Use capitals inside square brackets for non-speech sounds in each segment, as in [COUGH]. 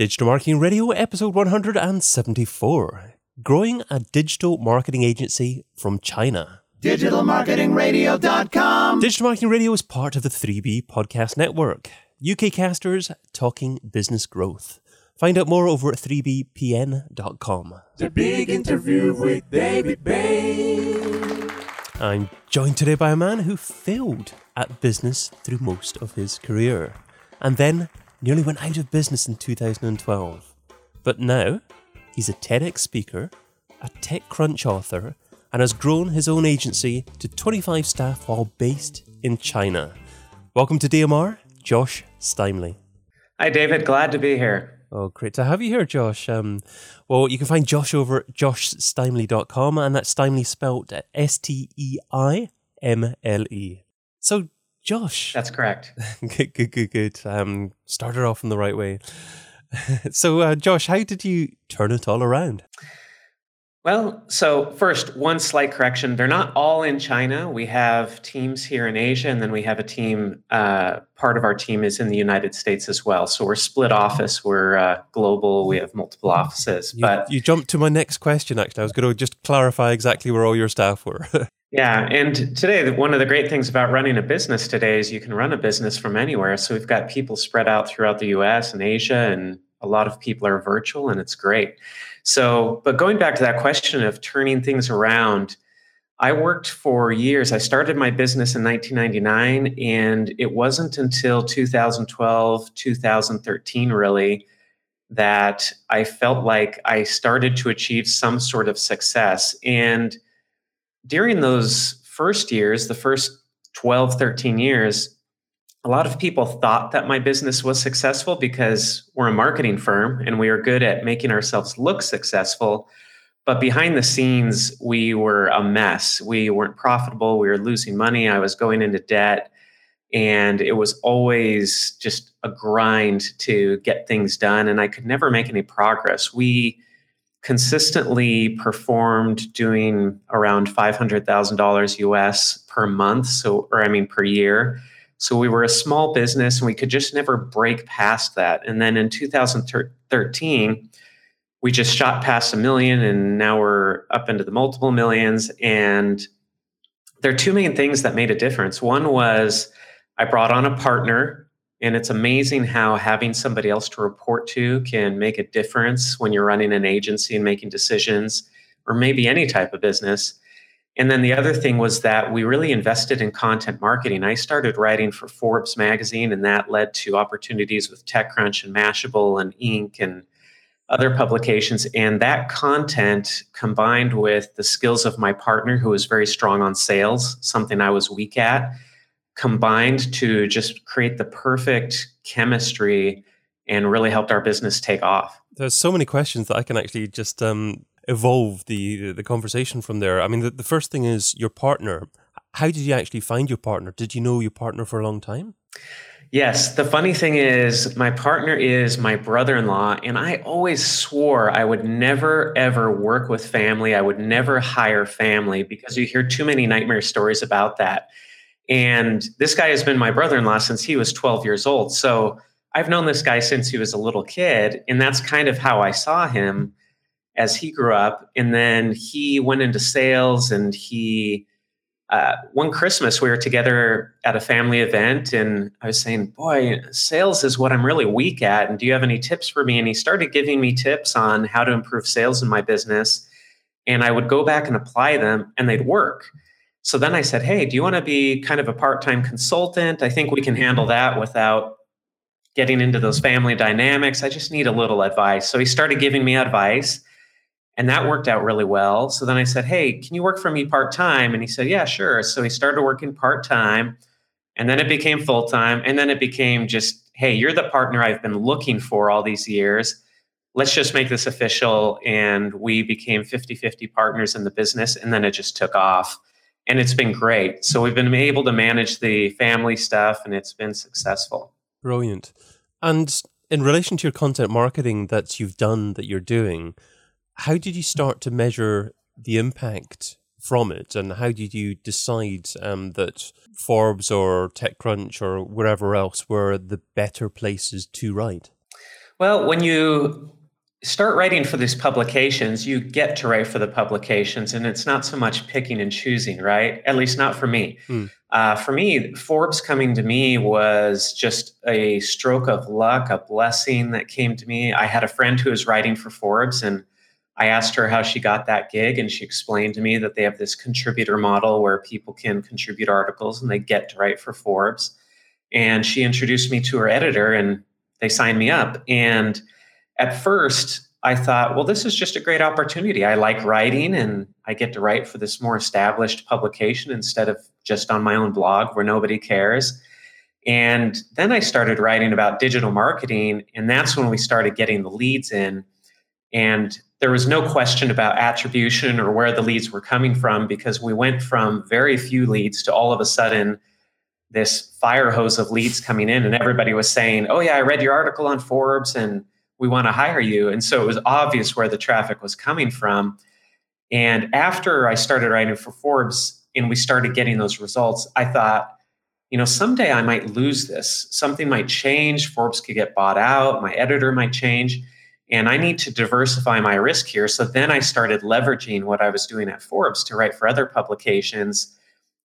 Digital Marketing Radio, episode 174 Growing a Digital Marketing Agency from China. DigitalMarketingRadio.com. Digital Marketing Radio is part of the 3B Podcast Network, UK casters talking business growth. Find out more over at 3bpn.com. The big interview with David Bain. I'm joined today by a man who failed at business through most of his career and then nearly went out of business in 2012. But now he's a TEDx speaker, a TechCrunch author, and has grown his own agency to 25 staff while based in China. Welcome to DMR, Josh Steimle. Hi, David. Glad to be here. Oh, great to have you here, Josh. Um, well, you can find Josh over at joshsteimle.com, and that's Steimle spelled S T E I M L E. So, Josh. That's correct. [LAUGHS] good, good, good, good. Um, started off in the right way. [LAUGHS] so, uh, Josh, how did you turn it all around? Well, so first, one slight correction. They're not all in China. We have teams here in Asia, and then we have a team, uh, part of our team is in the United States as well. So we're split office, we're uh, global, we have multiple offices. You, but you jumped to my next question, actually. I was going to just clarify exactly where all your staff were. [LAUGHS] Yeah, and today one of the great things about running a business today is you can run a business from anywhere. So we've got people spread out throughout the US and Asia and a lot of people are virtual and it's great. So, but going back to that question of turning things around, I worked for years. I started my business in 1999 and it wasn't until 2012, 2013 really that I felt like I started to achieve some sort of success and during those first years, the first 12, 13 years, a lot of people thought that my business was successful because we're a marketing firm and we are good at making ourselves look successful. But behind the scenes, we were a mess. We weren't profitable. We were losing money. I was going into debt. And it was always just a grind to get things done. And I could never make any progress. We, consistently performed doing around $500,000 US per month. So, or I mean, per year. So we were a small business and we could just never break past that. And then in 2013, we just shot past a million and now we're up into the multiple millions. And there are two main things that made a difference. One was I brought on a partner and it's amazing how having somebody else to report to can make a difference when you're running an agency and making decisions, or maybe any type of business. And then the other thing was that we really invested in content marketing. I started writing for Forbes magazine, and that led to opportunities with TechCrunch and Mashable and Inc. and other publications. And that content combined with the skills of my partner, who was very strong on sales, something I was weak at combined to just create the perfect chemistry and really helped our business take off. There's so many questions that I can actually just um, evolve the the conversation from there. I mean, the, the first thing is your partner. How did you actually find your partner? Did you know your partner for a long time? Yes. The funny thing is, my partner is my brother in law, and I always swore I would never, ever work with family. I would never hire family because you hear too many nightmare stories about that. And this guy has been my brother in law since he was 12 years old. So I've known this guy since he was a little kid. And that's kind of how I saw him as he grew up. And then he went into sales and he, uh, one Christmas, we were together at a family event, and I was saying, Boy, sales is what I'm really weak at. And do you have any tips for me? And he started giving me tips on how to improve sales in my business. And I would go back and apply them, and they'd work. So then I said, Hey, do you want to be kind of a part time consultant? I think we can handle that without getting into those family dynamics. I just need a little advice. So he started giving me advice, and that worked out really well. So then I said, Hey, can you work for me part time? And he said, Yeah, sure. So he started working part time, and then it became full time. And then it became just, Hey, you're the partner I've been looking for all these years. Let's just make this official. And we became 50 50 partners in the business. And then it just took off and it's been great. So we've been able to manage the family stuff and it's been successful. Brilliant. And in relation to your content marketing that you've done, that you're doing, how did you start to measure the impact from it? And how did you decide um, that Forbes or TechCrunch or wherever else were the better places to write? Well, when you start writing for these publications, you get to write for the publications, and it's not so much picking and choosing, right? At least not for me. Hmm. Uh, for me, Forbes coming to me was just a stroke of luck, a blessing that came to me. I had a friend who was writing for Forbes, and I asked her how she got that gig, and she explained to me that they have this contributor model where people can contribute articles and they get to write for Forbes. And she introduced me to her editor, and they signed me up. And at first, I thought, well, this is just a great opportunity. I like writing and I get to write for this more established publication instead of just on my own blog where nobody cares. And then I started writing about digital marketing, and that's when we started getting the leads in. And there was no question about attribution or where the leads were coming from because we went from very few leads to all of a sudden this fire hose of leads coming in, and everybody was saying, Oh, yeah, I read your article on Forbes and we want to hire you. And so it was obvious where the traffic was coming from. And after I started writing for Forbes and we started getting those results, I thought, you know, someday I might lose this. Something might change. Forbes could get bought out. My editor might change. And I need to diversify my risk here. So then I started leveraging what I was doing at Forbes to write for other publications.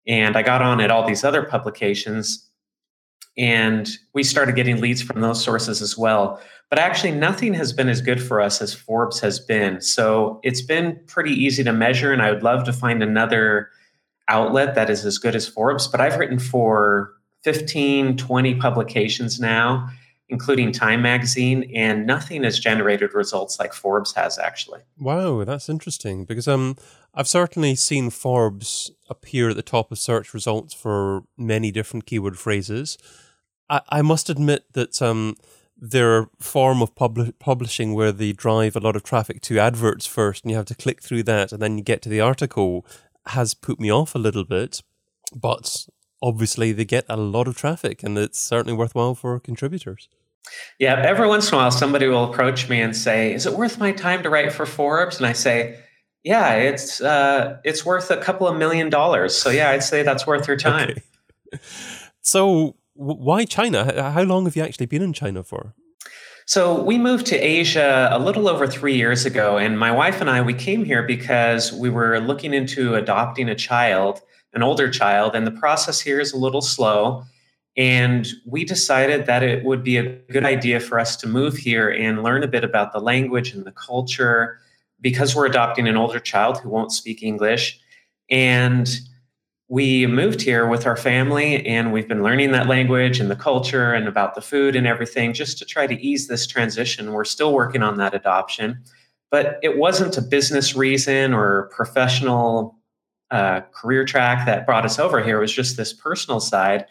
And I got on at all these other publications. And we started getting leads from those sources as well. But actually, nothing has been as good for us as Forbes has been. So it's been pretty easy to measure, and I would love to find another outlet that is as good as Forbes. But I've written for 15, 20 publications now, including Time Magazine, and nothing has generated results like Forbes has actually. Wow, that's interesting because um, I've certainly seen Forbes appear at the top of search results for many different keyword phrases. I, I must admit that um, their form of pub- publishing where they drive a lot of traffic to adverts first and you have to click through that and then you get to the article has put me off a little bit but obviously they get a lot of traffic and it's certainly worthwhile for contributors. Yeah every once in a while somebody will approach me and say is it worth my time to write for forbes? And i say yeah it's uh, it's worth a couple of million dollars. So yeah i'd say that's worth your time. Okay. [LAUGHS] so why China? How long have you actually been in China for? So we moved to Asia a little over three years ago, and my wife and I we came here because we were looking into adopting a child, an older child, and the process here is a little slow. And we decided that it would be a good idea for us to move here and learn a bit about the language and the culture because we're adopting an older child who won't speak English. And we moved here with our family and we've been learning that language and the culture and about the food and everything just to try to ease this transition. We're still working on that adoption, but it wasn't a business reason or professional uh, career track that brought us over here. It was just this personal side.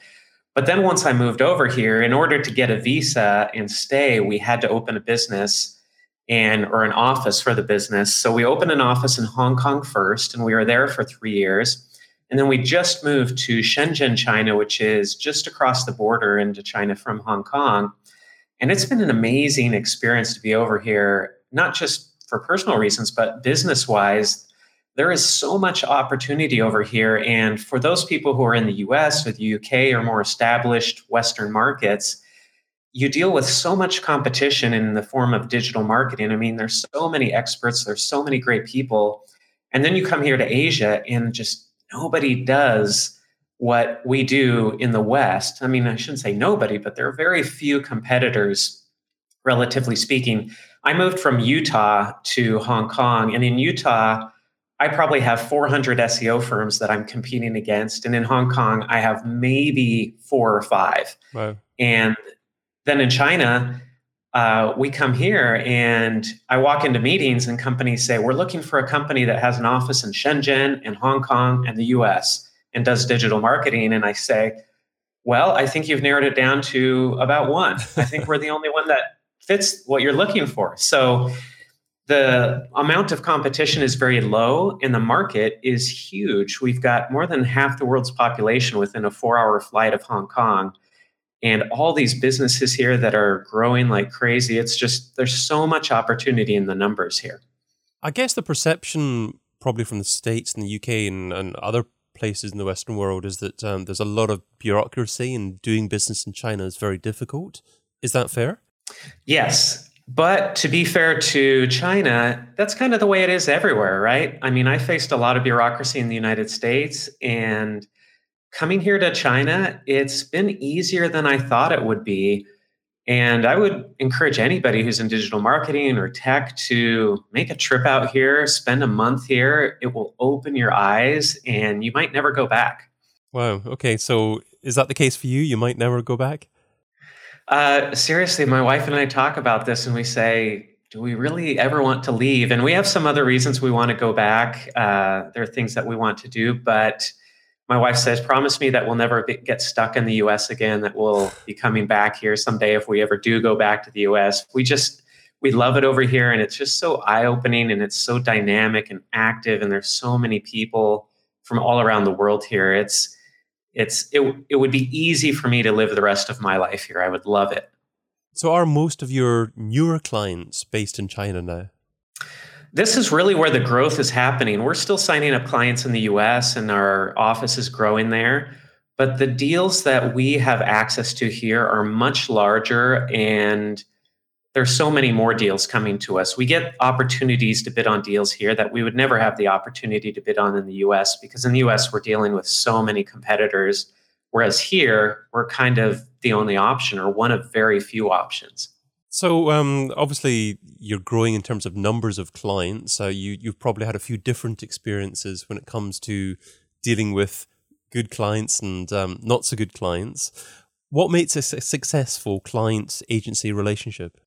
But then once I moved over here, in order to get a visa and stay, we had to open a business and or an office for the business. So we opened an office in Hong Kong first, and we were there for three years. And then we just moved to Shenzhen, China, which is just across the border into China from Hong Kong. And it's been an amazing experience to be over here, not just for personal reasons, but business wise. There is so much opportunity over here. And for those people who are in the US or the UK or more established Western markets, you deal with so much competition in the form of digital marketing. I mean, there's so many experts, there's so many great people. And then you come here to Asia and just nobody does what we do in the West. I mean, I shouldn't say nobody, but there are very few competitors, relatively speaking. I moved from Utah to Hong Kong, and in Utah, I probably have 400 SEO firms that I'm competing against. And in Hong Kong, I have maybe four or five. Wow. And then in China, uh, we come here and I walk into meetings and companies say, We're looking for a company that has an office in Shenzhen and Hong Kong and the US and does digital marketing. And I say, Well, I think you've narrowed it down to about one. I think we're the only one that fits what you're looking for. So the amount of competition is very low and the market is huge. We've got more than half the world's population within a four hour flight of Hong Kong and all these businesses here that are growing like crazy. It's just, there's so much opportunity in the numbers here. I guess the perception, probably from the States and the UK and, and other places in the Western world, is that um, there's a lot of bureaucracy and doing business in China is very difficult. Is that fair? Yes. But to be fair to China, that's kind of the way it is everywhere, right? I mean, I faced a lot of bureaucracy in the United States and coming here to China, it's been easier than I thought it would be. And I would encourage anybody who's in digital marketing or tech to make a trip out here, spend a month here. It will open your eyes and you might never go back. Wow. Okay. So is that the case for you? You might never go back? Uh, seriously, my wife and I talk about this and we say, do we really ever want to leave? And we have some other reasons we want to go back. Uh, there are things that we want to do, but my wife says, promise me that we'll never get stuck in the US again, that we'll be coming back here someday if we ever do go back to the US. We just, we love it over here and it's just so eye opening and it's so dynamic and active and there's so many people from all around the world here. It's, it's, it, it would be easy for me to live the rest of my life here. I would love it. So are most of your newer clients based in China now? This is really where the growth is happening. We're still signing up clients in the US and our office is growing there. But the deals that we have access to here are much larger and there's so many more deals coming to us. We get opportunities to bid on deals here that we would never have the opportunity to bid on in the US because in the US we're dealing with so many competitors. Whereas here, we're kind of the only option or one of very few options. So um, obviously you're growing in terms of numbers of clients. So you you've probably had a few different experiences when it comes to dealing with good clients and um, not so good clients. What makes a successful client agency relationship?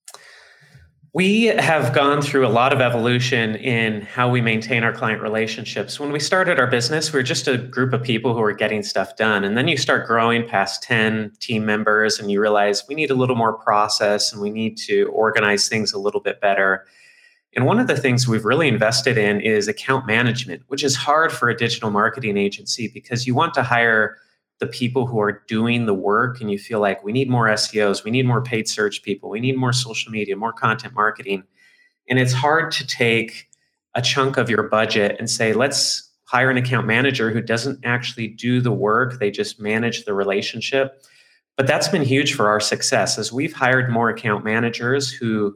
We have gone through a lot of evolution in how we maintain our client relationships. When we started our business, we were just a group of people who were getting stuff done. And then you start growing past 10 team members and you realize we need a little more process and we need to organize things a little bit better. And one of the things we've really invested in is account management, which is hard for a digital marketing agency because you want to hire the people who are doing the work and you feel like we need more SEOs, we need more paid search people, we need more social media, more content marketing. And it's hard to take a chunk of your budget and say, let's hire an account manager who doesn't actually do the work, they just manage the relationship. But that's been huge for our success as we've hired more account managers who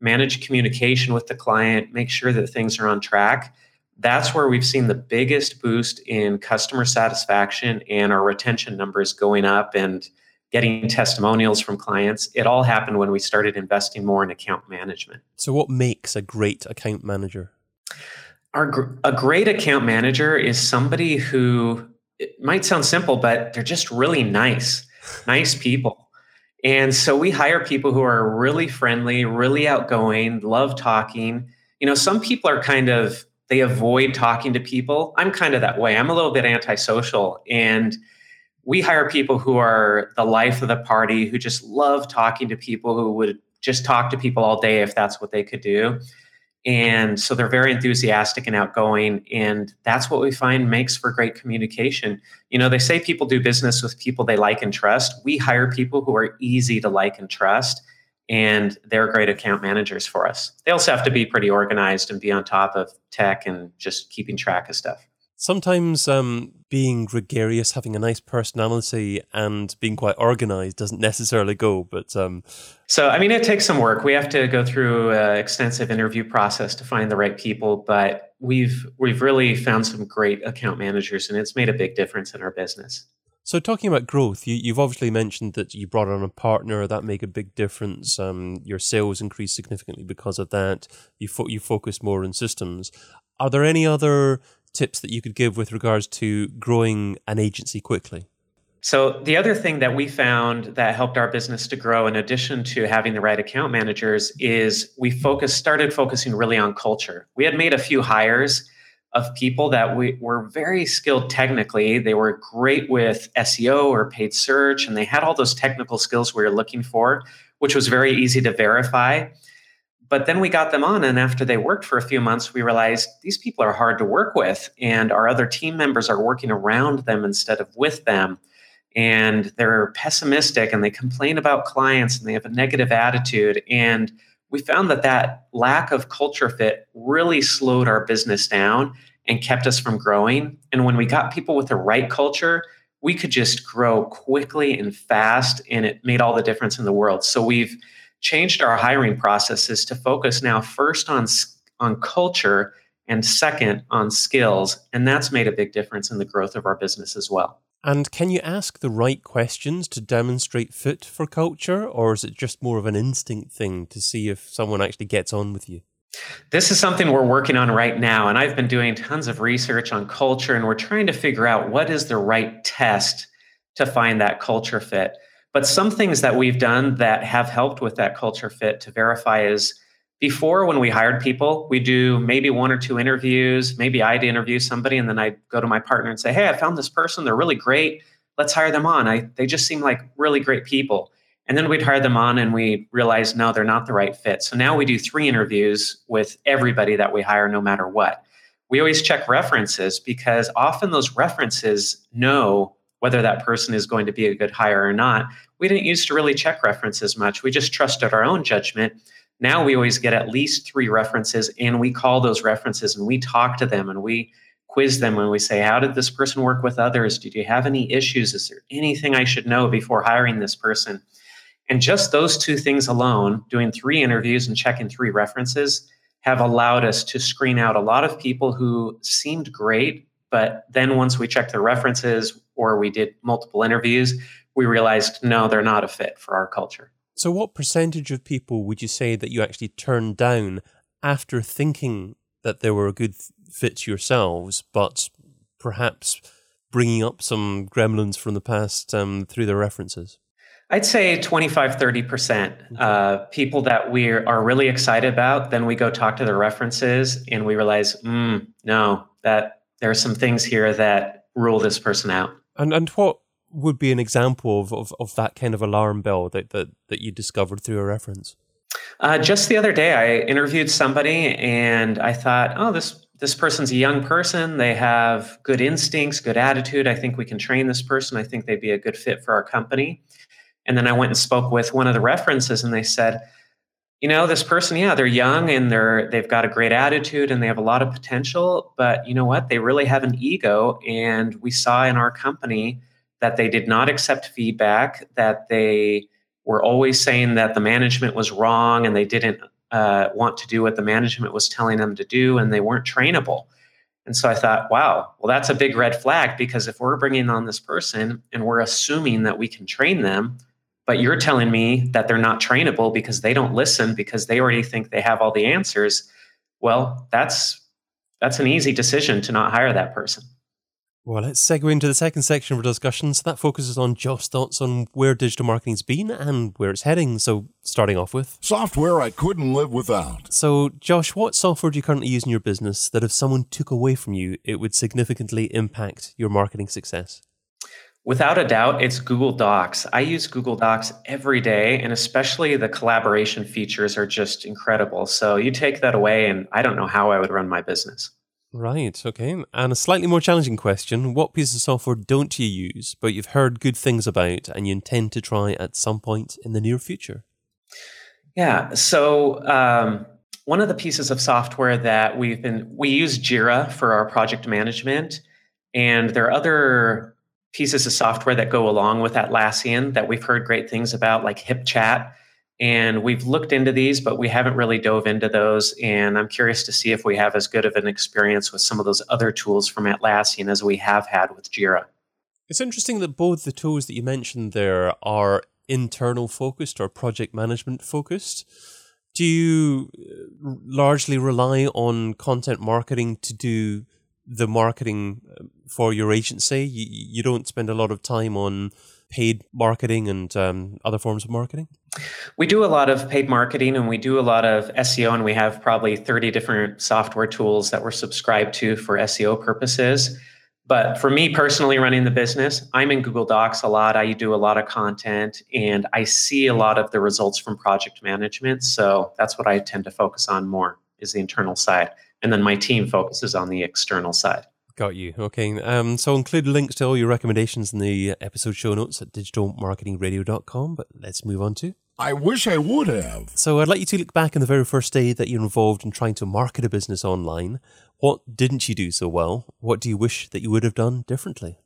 manage communication with the client, make sure that things are on track that's where we've seen the biggest boost in customer satisfaction and our retention numbers going up and getting testimonials from clients. It all happened when we started investing more in account management. So, what makes a great account manager? Our, a great account manager is somebody who it might sound simple, but they're just really nice, nice people. And so we hire people who are really friendly, really outgoing, love talking. You know, some people are kind of they avoid talking to people. I'm kind of that way. I'm a little bit antisocial. And we hire people who are the life of the party, who just love talking to people, who would just talk to people all day if that's what they could do. And so they're very enthusiastic and outgoing. And that's what we find makes for great communication. You know, they say people do business with people they like and trust. We hire people who are easy to like and trust and they're great account managers for us. They also have to be pretty organized and be on top of tech and just keeping track of stuff. Sometimes um, being gregarious, having a nice personality, and being quite organized doesn't necessarily go. But um... so, I mean, it takes some work. We have to go through an extensive interview process to find the right people. But we've we've really found some great account managers, and it's made a big difference in our business. So, talking about growth, you, have obviously mentioned that you brought on a partner that made a big difference. Um, your sales increased significantly because of that. You fo- you focus more on systems. Are there any other tips that you could give with regards to growing an agency quickly? So, the other thing that we found that helped our business to grow, in addition to having the right account managers, is we focused, started focusing really on culture. We had made a few hires of people that we were very skilled technically. They were great with SEO or paid search, and they had all those technical skills we were looking for, which was very easy to verify. But then we got them on, and after they worked for a few months, we realized these people are hard to work with, and our other team members are working around them instead of with them. And they're pessimistic and they complain about clients and they have a negative attitude. And we found that that lack of culture fit really slowed our business down and kept us from growing. And when we got people with the right culture, we could just grow quickly and fast, and it made all the difference in the world. So we've changed our hiring processes to focus now first on on culture and second on skills and that's made a big difference in the growth of our business as well and can you ask the right questions to demonstrate fit for culture or is it just more of an instinct thing to see if someone actually gets on with you? This is something we're working on right now and i've been doing tons of research on culture and we're trying to figure out what is the right test to find that culture fit. But some things that we've done that have helped with that culture fit to verify is before when we hired people, we do maybe one or two interviews. Maybe I'd interview somebody and then I'd go to my partner and say, Hey, I found this person. They're really great. Let's hire them on. I, they just seem like really great people. And then we'd hire them on and we realized, no, they're not the right fit. So now we do three interviews with everybody that we hire, no matter what. We always check references because often those references know whether that person is going to be a good hire or not. We didn't used to really check references much. We just trusted our own judgment. Now we always get at least three references and we call those references and we talk to them and we quiz them and we say, How did this person work with others? Did you have any issues? Is there anything I should know before hiring this person? And just those two things alone, doing three interviews and checking three references, have allowed us to screen out a lot of people who seemed great. But then once we checked the references or we did multiple interviews, we realized no, they're not a fit for our culture. So, what percentage of people would you say that you actually turned down after thinking that they were a good fit yourselves, but perhaps bringing up some gremlins from the past um, through their references? I'd say 25, 30%. Uh, people that we are really excited about, then we go talk to their references and we realize, mm, no, that there are some things here that rule this person out. And, and what would be an example of, of, of that kind of alarm bell that, that, that you discovered through a reference? Uh, just the other day, I interviewed somebody and I thought, oh, this this person's a young person. They have good instincts, good attitude. I think we can train this person. I think they'd be a good fit for our company. And then I went and spoke with one of the references, and they said, you know, this person, yeah, they're young and they're they've got a great attitude and they have a lot of potential, but you know what? They really have an ego. And we saw in our company that they did not accept feedback, that they were always saying that the management was wrong and they didn't uh, want to do what the management was telling them to do and they weren't trainable. And so I thought, wow, well, that's a big red flag because if we're bringing on this person and we're assuming that we can train them, but you're telling me that they're not trainable because they don't listen because they already think they have all the answers, well, that's that's an easy decision to not hire that person. Well, let's segue into the second section of our discussion. So that focuses on Josh's thoughts on where digital marketing's been and where it's heading. So starting off with software I couldn't live without. So, Josh, what software do you currently use in your business that if someone took away from you, it would significantly impact your marketing success? Without a doubt, it's Google Docs. I use Google Docs every day, and especially the collaboration features are just incredible. So you take that away, and I don't know how I would run my business. Right, okay. And a slightly more challenging question What piece of software don't you use, but you've heard good things about and you intend to try at some point in the near future? Yeah, so um, one of the pieces of software that we've been, we use Jira for our project management, and there are other pieces of software that go along with Atlassian that we've heard great things about, like HipChat and we've looked into these, but we haven't really dove into those. And I'm curious to see if we have as good of an experience with some of those other tools from Atlassian as we have had with Jira. It's interesting that both the tools that you mentioned there are internal focused or project management focused. Do you uh, largely rely on content marketing to do the marketing uh, for your agency? You, you don't spend a lot of time on paid marketing and um, other forms of marketing? We do a lot of paid marketing and we do a lot of SEO, and we have probably 30 different software tools that we're subscribed to for SEO purposes. But for me personally, running the business, I'm in Google Docs a lot. I do a lot of content and I see a lot of the results from project management. So that's what I tend to focus on more is the internal side. And then my team focuses on the external side. Got you. Okay. Um, so I'll include links to all your recommendations in the episode show notes at digitalmarketingradio.com. But let's move on to. I wish I would have. So I'd like you to look back on the very first day that you're involved in trying to market a business online. What didn't you do so well? What do you wish that you would have done differently?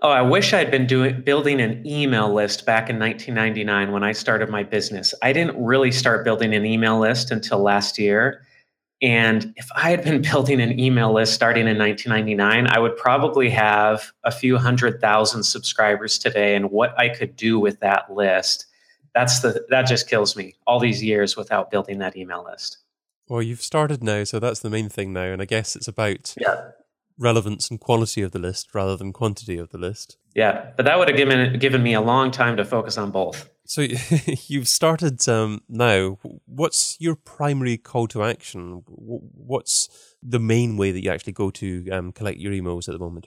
Oh, I wish I'd been doing building an email list back in 1999 when I started my business. I didn't really start building an email list until last year. And if I had been [LAUGHS] building an email list starting in 1999, I would probably have a few hundred thousand subscribers today and what I could do with that list. That's the that just kills me. All these years without building that email list. Well, you've started now, so that's the main thing now, and I guess it's about Yeah. relevance and quality of the list rather than quantity of the list. Yeah, but that would have given given me a long time to focus on both. So [LAUGHS] you've started um, now. What's your primary call to action? What's the main way that you actually go to um, collect your emails at the moment?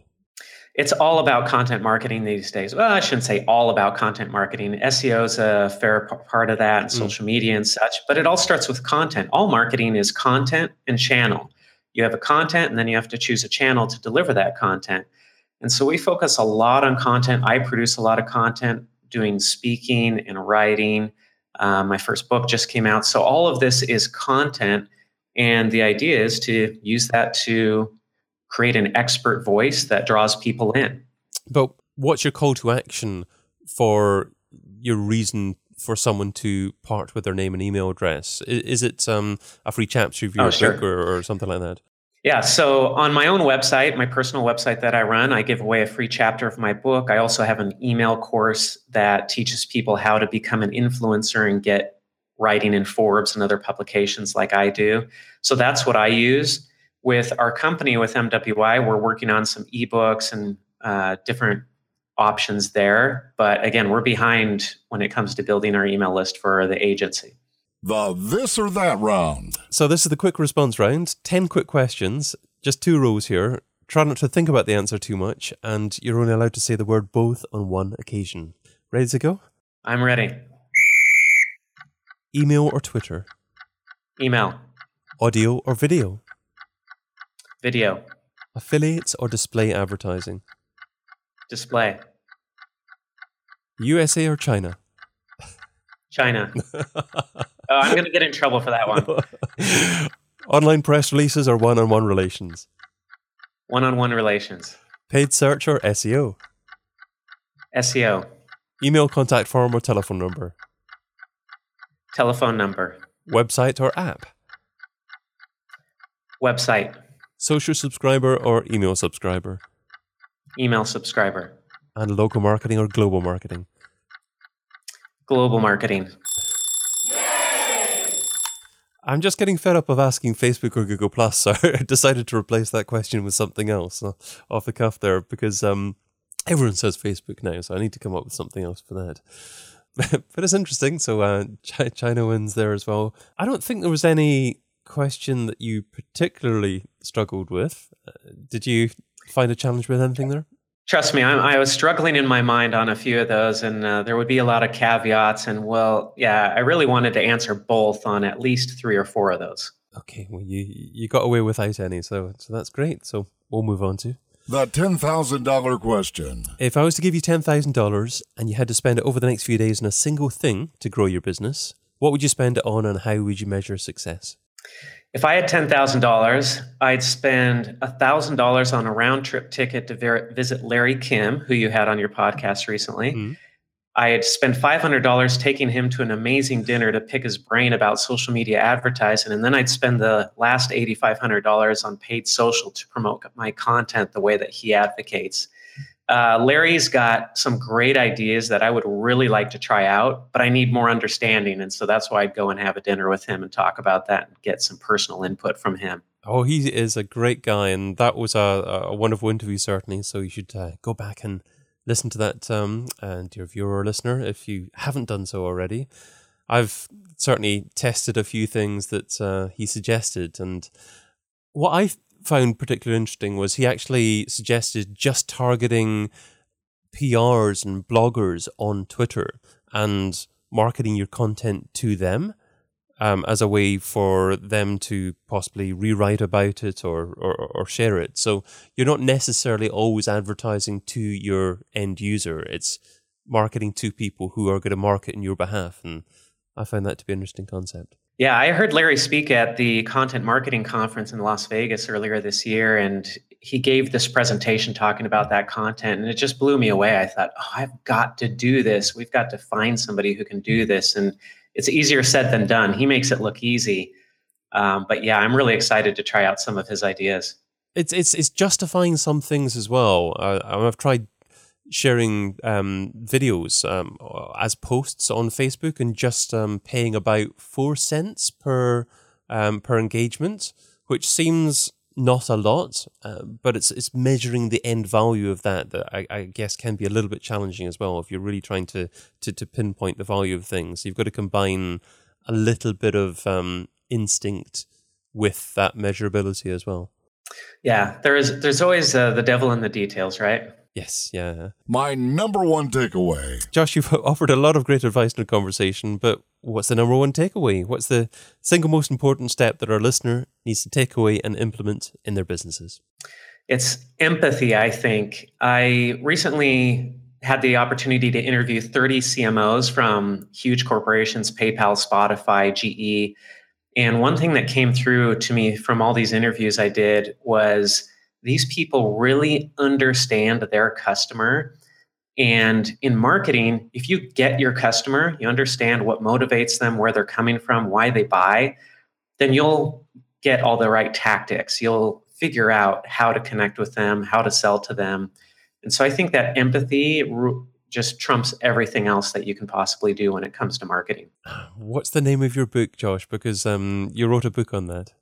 It's all about content marketing these days. Well, I shouldn't say all about content marketing. SEO is a fair part of that, and Mm. social media and such. But it all starts with content. All marketing is content and channel. You have a content, and then you have to choose a channel to deliver that content. And so we focus a lot on content. I produce a lot of content, doing speaking and writing. Uh, my first book just came out. So all of this is content. And the idea is to use that to create an expert voice that draws people in. But what's your call to action for your reason for someone to part with their name and email address? Is it um, a free chapter of your Oh, sure. book or, or something like that? Yeah, so on my own website, my personal website that I run, I give away a free chapter of my book. I also have an email course that teaches people how to become an influencer and get writing in Forbes and other publications like I do. So that's what I use. With our company, with MWI, we're working on some ebooks and uh, different options there. But again, we're behind when it comes to building our email list for the agency. The this or that round. So this is the quick response round. Ten quick questions, just two rows here. Try not to think about the answer too much, and you're only allowed to say the word both on one occasion. Ready to go? I'm ready. Email or Twitter? Email, Audio or video? video, Affiliates or display advertising? display, USA or China? China. [LAUGHS] oh, I'm going to get in trouble for that one. [LAUGHS] Online press releases or one on one relations? One on one relations, Paid search or SEO? SEO, Email contact form or telephone number? telephone number, Website or app? website, Social subscriber or email subscriber? email subscriber, And local marketing or global marketing? global marketing. I'm just getting fed up of asking Facebook or Google Plus, so [LAUGHS] I decided to replace that question with something else uh, off the cuff there because um, everyone says Facebook now, so I need to come up with something else for that. [LAUGHS] but it's interesting. So uh, Chi- China wins there as well. I don't think there was any question that you particularly struggled with. Uh, did you find a challenge with anything there? Trust me, I'm, I was struggling in my mind on a few of those, and uh, there would be a lot of caveats. And well, yeah, I really wanted to answer both on at least three or four of those. Okay, well you you got away without any, so so that's great. So we'll move on to. The $10,000 question. If I was to give you $10,000 and you had to spend it over the next few days on a single thing to grow your business, what would you spend it on and how would you measure success? If I had ten thousand dollars, I'd spend thousand dollars on a round trip ticket to ver- visit Larry Kim, who you had on your podcast recently. Mhm. I'd spend five hundred dollars taking him to an amazing dinner to pick his brain about social media advertising, and then I'd spend the last eighty five hundred dollars on paid social to promote my content the way that he advocates. Uh, Larry's got some great ideas that I would really like to try out, but I need more understanding. And so that's why I'd go and have a dinner with him and talk about that and get some personal input from him. Oh, he is a great guy, and that was a, a wonderful interview, certainly. So you should uh, go back and listen to that, um, and dear viewer or listener, if you haven't done so already. I've certainly tested a few things that uh, he suggested, and what I found particularly interesting was he actually suggested just targeting PRs and bloggers on Twitter and marketing your content to them um, as a way for them to possibly rewrite about it or, or, or share it. So you're not necessarily always advertising to your end user. It's marketing to people who are going to market in your behalf. And I find that to be an interesting concept. Yeah, I heard Larry speak at the content marketing conference in Las Vegas earlier this year, and he gave this presentation talking about that content and it just blew me away. I thought, oh, I've got to do this. We've got to find somebody who can do this. And it's easier said than done. He makes it look easy. Um, but yeah, I'm really excited to try out some of his ideas. It's it's it's justifying some things as well. I've tried sharing um, videos um, as posts on Facebook and just um, paying about four cents per um, per engagement, which seems not a lot, uh, but it's it's measuring the end value of that that I, I, guess can be a little bit challenging as well if you're really trying to to, to pinpoint the value of things. You've got to combine a little bit of um, instinct with that measurability as well. Yeah, there is. There's always uh, the devil in the details, right? Yes, yeah. My number one takeaway. Josh, you've [LAUGHS] offered a lot of great advice in the conversation, but what's the number one takeaway? What's the single most important step that our listener needs to take away and implement in their businesses? It's empathy, I think. I recently had the opportunity to interview 30 CMOs from huge corporations, PayPal, Spotify, GE. And one thing that came through to me from all these interviews I did was these people really understand their customer. And in marketing, if you get your customer, you understand what motivates them, where they're coming from, why they buy, then you'll get all the right tactics. You'll figure out how to connect with them, how to sell to them. And so I think that empathy just trumps everything else that you can possibly do when it comes to marketing. What's the name of your book, Josh? Because um, you wrote a book on that.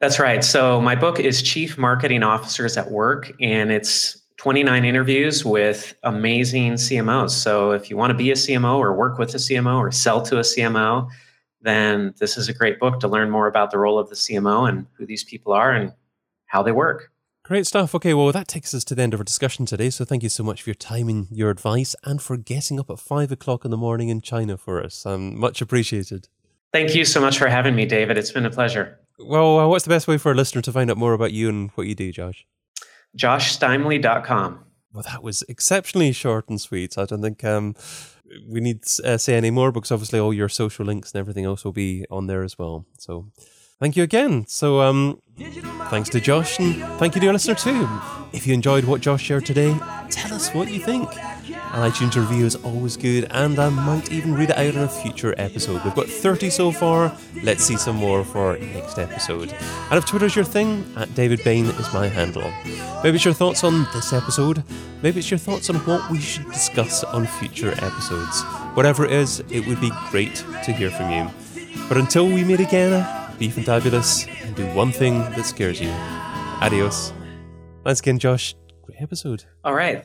That's right. So my book is Chief Marketing Officers at Work, and it's 29 interviews with amazing CMOs. So if you want to be a CMO or work with a CMO or sell to a CMO, then this is a great book to learn more about the role of the CMO and who these people are and how they work. Great stuff. Okay, well, that takes us to the end of our discussion today. So thank you so much for your time and your advice and for getting up at five o'clock in the morning in China for us. Um, much appreciated. Thank you so much for having me, David. It's been a pleasure. Well, uh, what's the best way for a listener to find out more about you and what you do, Josh? JoshSteimle.com. Well, that was exceptionally short and sweet. I don't think um, we need to uh, say any more because obviously all your social links and everything else will be on there as well. So thank you again. So um, thanks to Josh and thank you to your listener too. If you enjoyed what Josh shared today, tell us what you think. An iTunes review is always good, and I might even read it out in a future episode. We've got 30 so far. Let's see some more for next episode. And if Twitter's your thing, at David Bain is my handle. Maybe it's your thoughts on this episode. Maybe it's your thoughts on what we should discuss on future episodes. Whatever it is, it would be great to hear from you. But until we meet again, be fantabulous and do one thing that scares you. Adios. Once again, Josh. Great episode. All right.